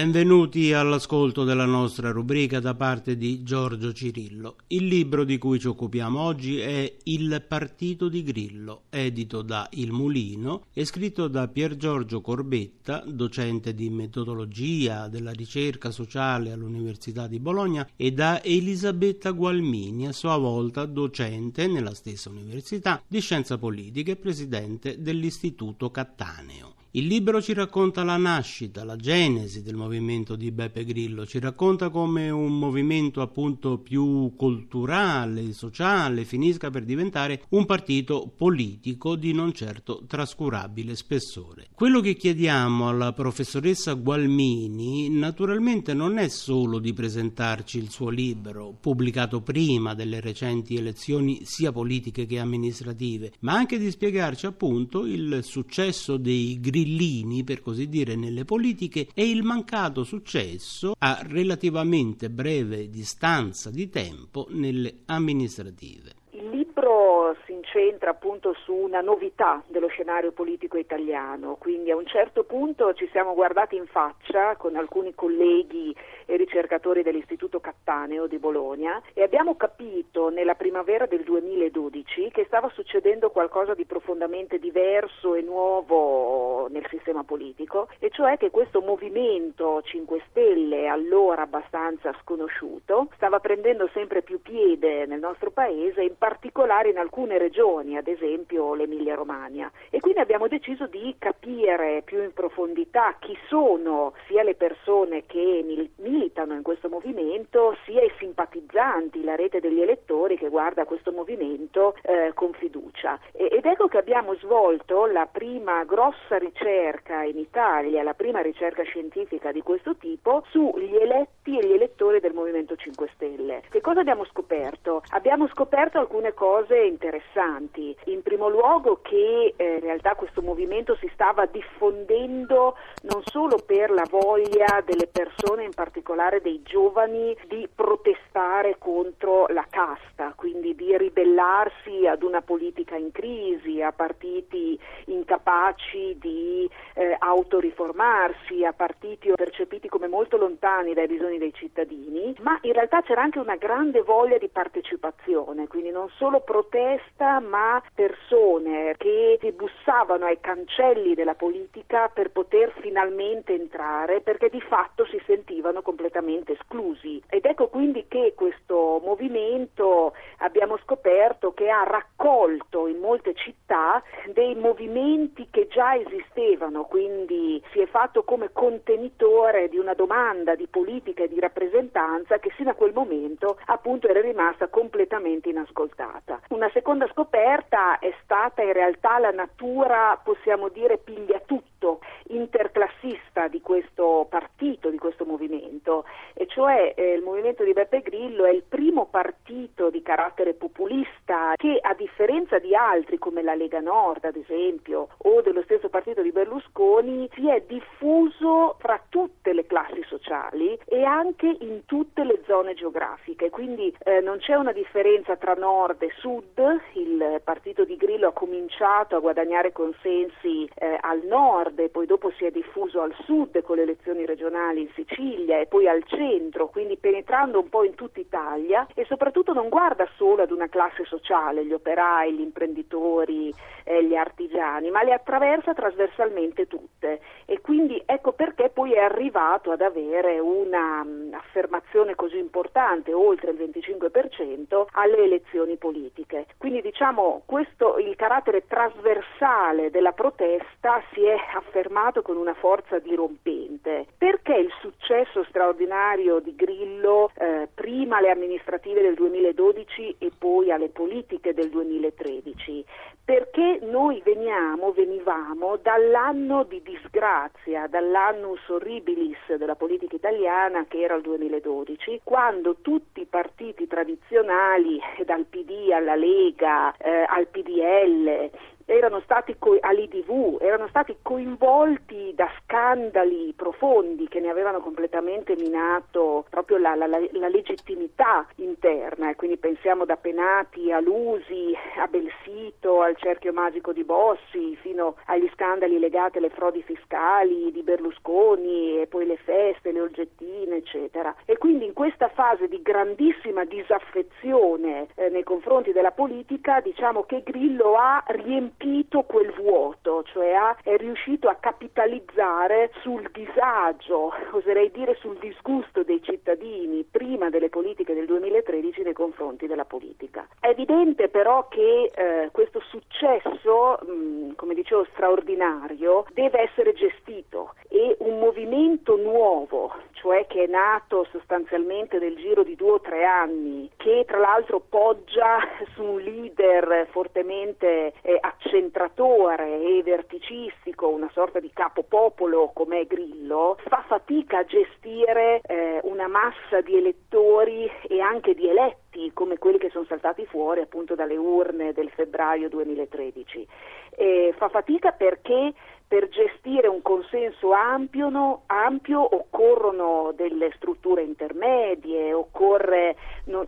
Benvenuti all'ascolto della nostra rubrica da parte di Giorgio Cirillo. Il libro di cui ci occupiamo oggi è Il partito di Grillo, edito da Il Mulino e scritto da Pier Giorgio Corbetta, docente di metodologia della ricerca sociale all'Università di Bologna, e da Elisabetta Gualmini, a sua volta docente nella stessa università di scienza politica e presidente dell'Istituto Cattaneo. Il libro ci racconta la nascita, la genesi del movimento di Beppe Grillo, ci racconta come un movimento appunto più culturale, sociale, finisca per diventare un partito politico di non certo trascurabile spessore. Quello che chiediamo alla professoressa Gualmini naturalmente non è solo di presentarci il suo libro, pubblicato prima delle recenti elezioni sia politiche che amministrative, ma anche di spiegarci appunto il successo dei Grillo grillini, per così dire, nelle politiche e il mancato successo a relativamente breve distanza di tempo nelle amministrative. Il libro si incentra appunto su una novità dello scenario politico italiano, quindi a un certo punto ci siamo guardati in faccia con alcuni colleghi e ricercatori dell'Istituto Cattaneo di Bologna e abbiamo capito nella primavera del 2012 che stava succedendo qualcosa di profondamente diverso e nuovo nel sistema politico e cioè che questo movimento 5 Stelle, allora abbastanza sconosciuto, stava prendendo sempre più piede nel nostro paese, in particolare in alcune regioni, ad esempio l'Emilia Romagna. E quindi abbiamo deciso di capire più in profondità chi sono sia le persone che militano militano in questo movimento sia i simpatizzanti, la rete degli elettori che guarda questo movimento eh, con fiducia. E, ed ecco che abbiamo svolto la prima grossa ricerca in Italia, la prima ricerca scientifica di questo tipo sugli eletti e gli elettori del Movimento 5 Stelle. Che cosa abbiamo scoperto? Abbiamo scoperto alcune cose interessanti. In primo luogo che eh, in realtà questo movimento si stava diffondendo non solo per la voglia delle persone in particolare particolare dei giovani di protestare contro la casta, quindi di ribellarsi ad una politica in crisi, a partiti incapaci di eh, autoriformarsi, a partiti percepiti come molto lontani dai bisogni dei cittadini, ma in realtà c'era anche una grande voglia di partecipazione, quindi non solo protesta, ma persone che si bussavano ai cancelli della politica per poter finalmente entrare, perché di fatto si sentivano completamente completamente esclusi. Ed ecco quindi che questo movimento abbiamo scoperto che ha raccolto in molte città dei movimenti che già esistevano, quindi si è fatto come contenitore di una domanda di politica e di rappresentanza che sino a quel momento appunto era rimasta completamente inascoltata. Una seconda scoperta è stata in realtà la natura, possiamo dire, piglia tutto, interclassista di questo partito, di questo movimento cioè eh, il movimento di Beppe Grillo è il primo partito di carattere populista che a differenza di altri come la Lega Nord ad esempio o dello stesso partito di Berlusconi si è diffuso fra tutte le classi sociali e anche in tutte le zone geografiche, quindi eh, non c'è una differenza tra nord e sud, il partito di Grillo ha cominciato a guadagnare consensi eh, al nord e poi dopo si è diffuso al sud con le elezioni regionali in Sicilia e poi al centro, quindi penetrando un po' in tutta Italia e soprattutto non guarda solo ad una classe sociale, gli operai, gli imprenditori, eh, gli artigiani, ma le attraversa trasversalmente tutte e quindi ecco perché poi è arrivato ad avere un'affermazione mm, così importante, oltre il 25%, alle elezioni politiche. Quindi diciamo questo, il carattere trasversale della protesta si è affermato con una forza dirompente. Perché il successo straordinario di Grillo eh, prima alle amministrative del 2012 e poi alle politiche del 2013, perché noi veniamo, venivamo dall'anno di disgrazia, dall'annus horribilis della politica italiana che era il 2012, quando tutti i partiti tradizionali, dal PD alla Lega, eh, al PDL, erano stati co- all'IDV, erano stati coinvolti da scandali profondi che ne avevano completamente minato proprio la, la, la legittimità interna, e quindi pensiamo da Penati a Lusi, a Belsito, al cerchio magico di Bossi, fino agli scandali legati alle frodi fiscali di Berlusconi e poi le feste, le oggettine, eccetera. E quindi in questa fase di grandissima disaffezione eh, nei confronti della politica, diciamo che Grillo ha riempito quel vuoto, cioè ha, è riuscito a capitalizzare sul disagio, oserei dire sul disgusto dei cittadini prima delle politiche del 2013 nei confronti della politica. È evidente però che eh, questo successo, mh, come dicevo, straordinario, deve essere gestito e un movimento nuovo, cioè che è nato sostanzialmente nel giro di due o tre anni, che tra l'altro poggia su un leader fortemente eh, accentratore e verticistico, una sorta di capopopolo come Grillo, fa fatica a gestire eh, una massa di elettori e anche di eletti come quelli che sono saltati fuori appunto dalle urne del febbraio 2013. Eh, fa fatica perché per gestire un consenso ampio, no, ampio, occorrono delle strutture intermedie, occorre, non,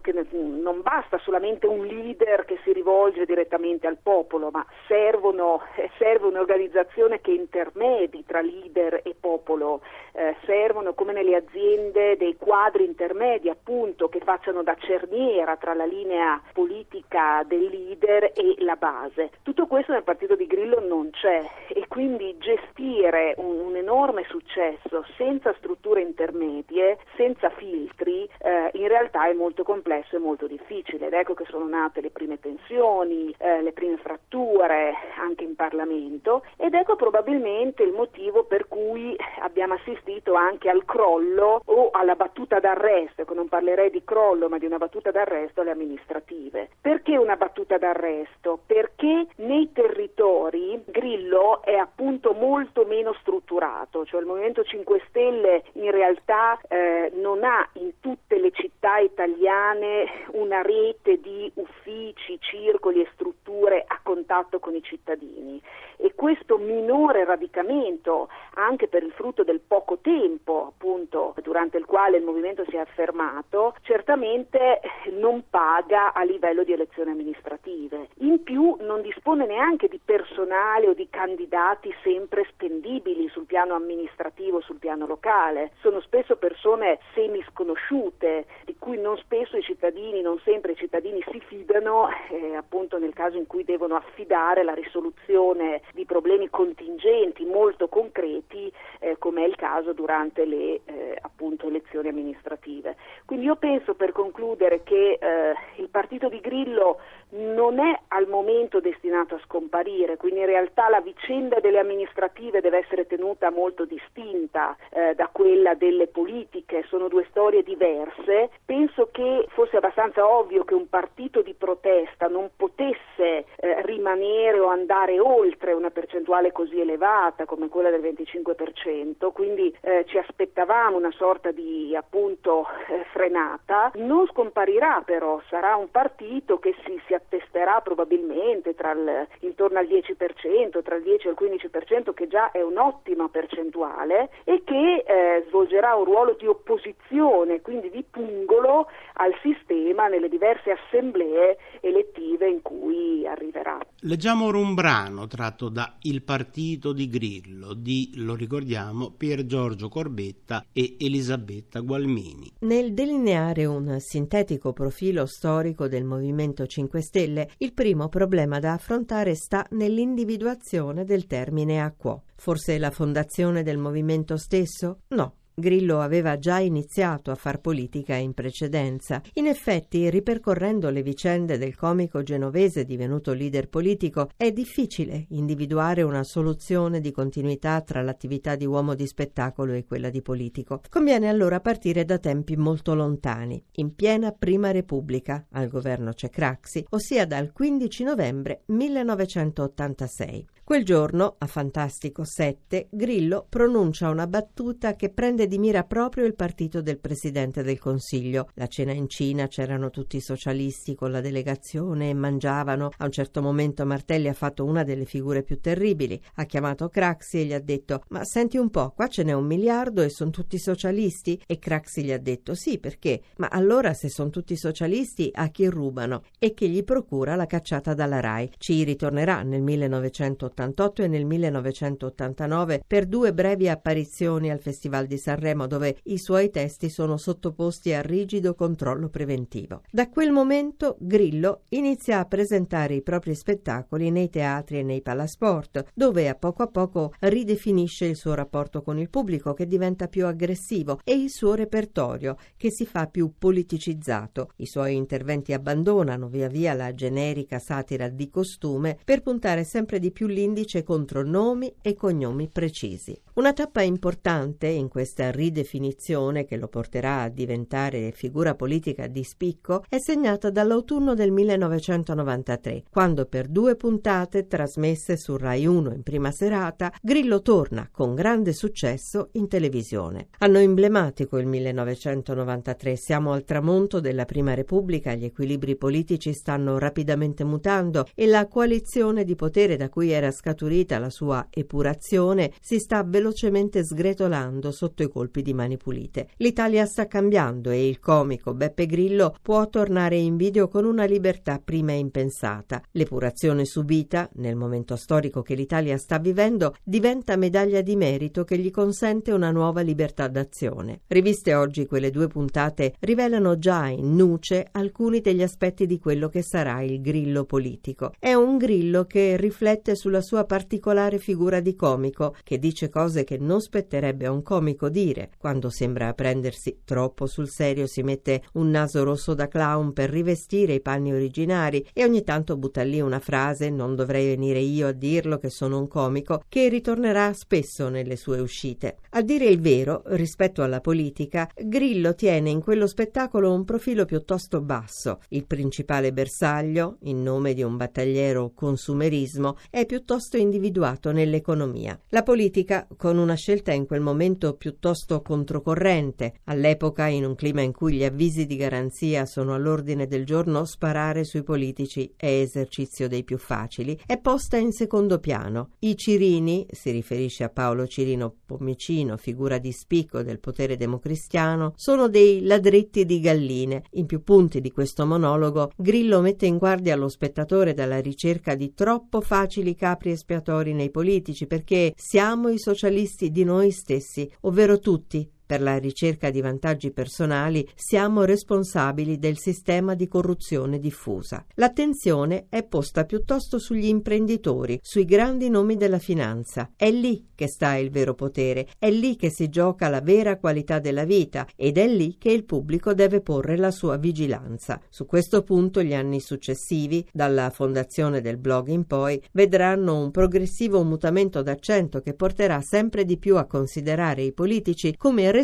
non, basta solamente un leader che si rivolge direttamente al popolo, ma servono, eh, serve un'organizzazione che intermedi tra leader e popolo, eh, servono come nelle aziende dei quadri intermedi appunto che facciano da cerniera tra la linea politica del leader e la base. Tutto questo nel partito di Grillo non c'è e quindi gestire un, un, enorme successo senza strutture intermedie, senza filtri, eh, in realtà è molto complesso e molto difficile. Ed ecco che sono nate le prime tensioni, eh, le prime fratture anche in Parlamento ed ecco probabilmente il motivo per cui abbiamo assistito anche al crollo o alla battuta d'arresto, ecco non parlerei di crollo ma di una battuta d'arresto alle amministrative. Perché una battuta d'arresto? Perché nei territori Grillo è appunto molto meno strutturato, cioè il Movimento 5 Stelle in realtà eh, non ha in tutte le città italiane una rete di uffici, circoli e strutture a contatto con i cittadini e questo minore radicamento, anche per il frutto del poco tempo appunto durante il quale il movimento si è affermato, certamente non paga a livello di elezioni amministrative. In più non dispone neanche di personale o di candidati sempre spendibili sul piano amministrativo, sul piano locale. Sono spesso persone semisconosciute, di cui non spesso i cittadini, non sempre i cittadini si fidano, eh, appunto nel caso in cui devono affidare la risoluzione di problemi contingenti molto concreti eh, come è il caso durante le eh, appunto, elezioni amministrative. Quindi io penso per concludere che eh, il partito di Grillo non è al momento destinato a scomparire, quindi in realtà la vicenda delle amministrative deve essere tenuta molto distinta eh, da quella delle politiche, sono due storie diverse. Penso che fosse abbastanza ovvio che un partito di protesta non potesse eh, rimanere o andare oltre una percentuale così elevata come quella del 25%, quindi eh, ci aspettavamo una sorta di appunto eh, frenata. Non scomparirà però, sarà un partito che si, si attesterà probabilmente il, intorno al 10%, tra il 10 e il 15%, che già è un'ottima percentuale, e che eh, svolgerà un ruolo di opposizione, quindi di pungolo al sistema nelle diverse assemblee elettive in cui arriverà. Leggiamo ora un brano tratto da Il partito di Grillo di, lo ricordiamo, Pier Giorgio Corbetta e Elisabetta Gualmini. Nel delineare un sintetico profilo storico del Movimento 5 Stelle, il primo problema da affrontare sta nell'individuazione del termine a quo. Forse la fondazione del movimento stesso? No, Grillo aveva già iniziato a far politica in precedenza. In effetti, ripercorrendo le vicende del comico genovese divenuto leader politico, è difficile individuare una soluzione di continuità tra l'attività di uomo di spettacolo e quella di politico. Conviene allora partire da tempi molto lontani, in piena Prima Repubblica, al governo Cecraxi, ossia dal 15 novembre 1986. Quel giorno, a Fantastico 7, Grillo pronuncia una battuta che prende di mira proprio il partito del Presidente del Consiglio. La cena in Cina c'erano tutti i socialisti con la delegazione e mangiavano. A un certo momento Martelli ha fatto una delle figure più terribili. Ha chiamato Craxi e gli ha detto ma senti un po', qua ce n'è un miliardo e sono tutti socialisti? E Craxi gli ha detto sì, perché? Ma allora se sono tutti socialisti a chi rubano? E che gli procura la cacciata dalla RAI. Ci ritornerà nel 1988 e nel 1989 per due brevi apparizioni al Festival di Sanremo dove i suoi testi sono sottoposti a rigido controllo preventivo. Da quel momento Grillo inizia a presentare i propri spettacoli nei teatri e nei palasport, dove a poco a poco ridefinisce il suo rapporto con il pubblico che diventa più aggressivo e il suo repertorio che si fa più politicizzato. I suoi interventi abbandonano via via la generica satira di costume per puntare sempre di più l'indice contro nomi e cognomi precisi. Una tappa importante in questa ridefinizione che lo porterà a diventare figura politica di spicco è segnata dall'autunno del 1993, quando per due puntate trasmesse su Rai 1 in prima serata, Grillo torna con grande successo in televisione. Anno emblematico il 1993, siamo al tramonto della Prima Repubblica, gli equilibri politici stanno rapidamente mutando e la coalizione di potere da cui era scaturita la sua epurazione si sta velocemente sgretolando sotto i colpi di mani pulite. L'Italia sta cambiando e il comico Beppe Grillo può tornare in video con una libertà prima impensata. L'epurazione subita, nel momento storico che l'Italia sta vivendo, diventa medaglia di merito che gli consente una nuova libertà d'azione. Riviste oggi quelle due puntate rivelano già in nuce alcuni degli aspetti di quello che sarà il grillo politico. È un grillo che riflette sulla sua particolare figura di comico, che dice cose che non spetterebbe a un comico dire. Quando sembra prendersi troppo sul serio si mette un naso rosso da clown per rivestire i panni originari e ogni tanto butta lì una frase non dovrei venire io a dirlo che sono un comico che ritornerà spesso nelle sue uscite. A dire il vero, rispetto alla politica, Grillo tiene in quello spettacolo un profilo piuttosto basso. Il principale bersaglio, in nome di un battagliero consumerismo, è piuttosto individuato nell'economia. La politica con una scelta in quel momento piuttosto controcorrente. All'epoca, in un clima in cui gli avvisi di garanzia sono all'ordine del giorno, sparare sui politici è esercizio dei più facili, è posta in secondo piano. I Cirini, si riferisce a Paolo Cirino Pomicino, figura di spicco del potere democristiano, sono dei ladretti di galline. In più punti di questo monologo, Grillo mette in guardia lo spettatore dalla ricerca di troppo facili capri espiatori nei politici, perché siamo i socialisti di noi stessi, ovvero tutti, per la ricerca di vantaggi personali siamo responsabili del sistema di corruzione diffusa. L'attenzione è posta piuttosto sugli imprenditori, sui grandi nomi della finanza. È lì che sta il vero potere, è lì che si gioca la vera qualità della vita ed è lì che il pubblico deve porre la sua vigilanza. Su questo punto gli anni successivi, dalla fondazione del blog in poi, vedranno un progressivo mutamento d'accento che porterà sempre di più a considerare i politici come responsabili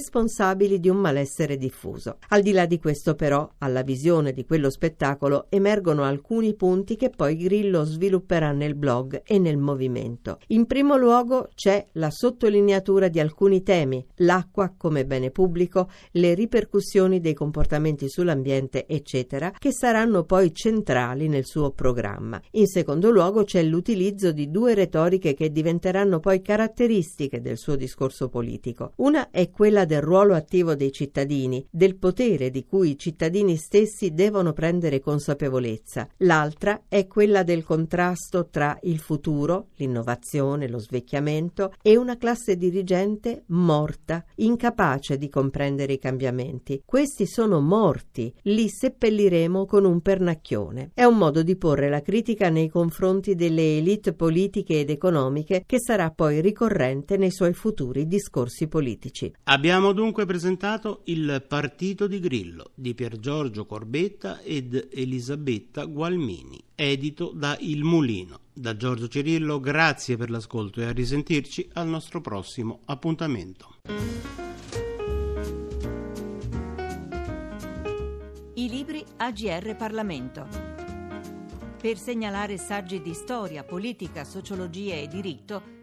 di un malessere diffuso. Al di là di questo, però, alla visione di quello spettacolo emergono alcuni punti che poi Grillo svilupperà nel blog e nel movimento. In primo luogo c'è la sottolineatura di alcuni temi, l'acqua come bene pubblico, le ripercussioni dei comportamenti sull'ambiente, eccetera, che saranno poi centrali nel suo programma. In secondo luogo c'è l'utilizzo di due retoriche che diventeranno poi caratteristiche del suo discorso politico. Una è quella del ruolo attivo dei cittadini, del potere di cui i cittadini stessi devono prendere consapevolezza. L'altra è quella del contrasto tra il futuro, l'innovazione, lo svecchiamento e una classe dirigente morta, incapace di comprendere i cambiamenti. Questi sono morti, li seppelliremo con un pernacchione. È un modo di porre la critica nei confronti delle elite politiche ed economiche che sarà poi ricorrente nei suoi futuri discorsi politici. Abbiamo Abbiamo dunque presentato Il partito di Grillo di Pier Giorgio Corbetta ed Elisabetta Gualmini, edito da Il Mulino. Da Giorgio Cirillo, grazie per l'ascolto e a risentirci al nostro prossimo appuntamento. I libri AGR Parlamento. Per segnalare saggi di storia, politica, sociologia e diritto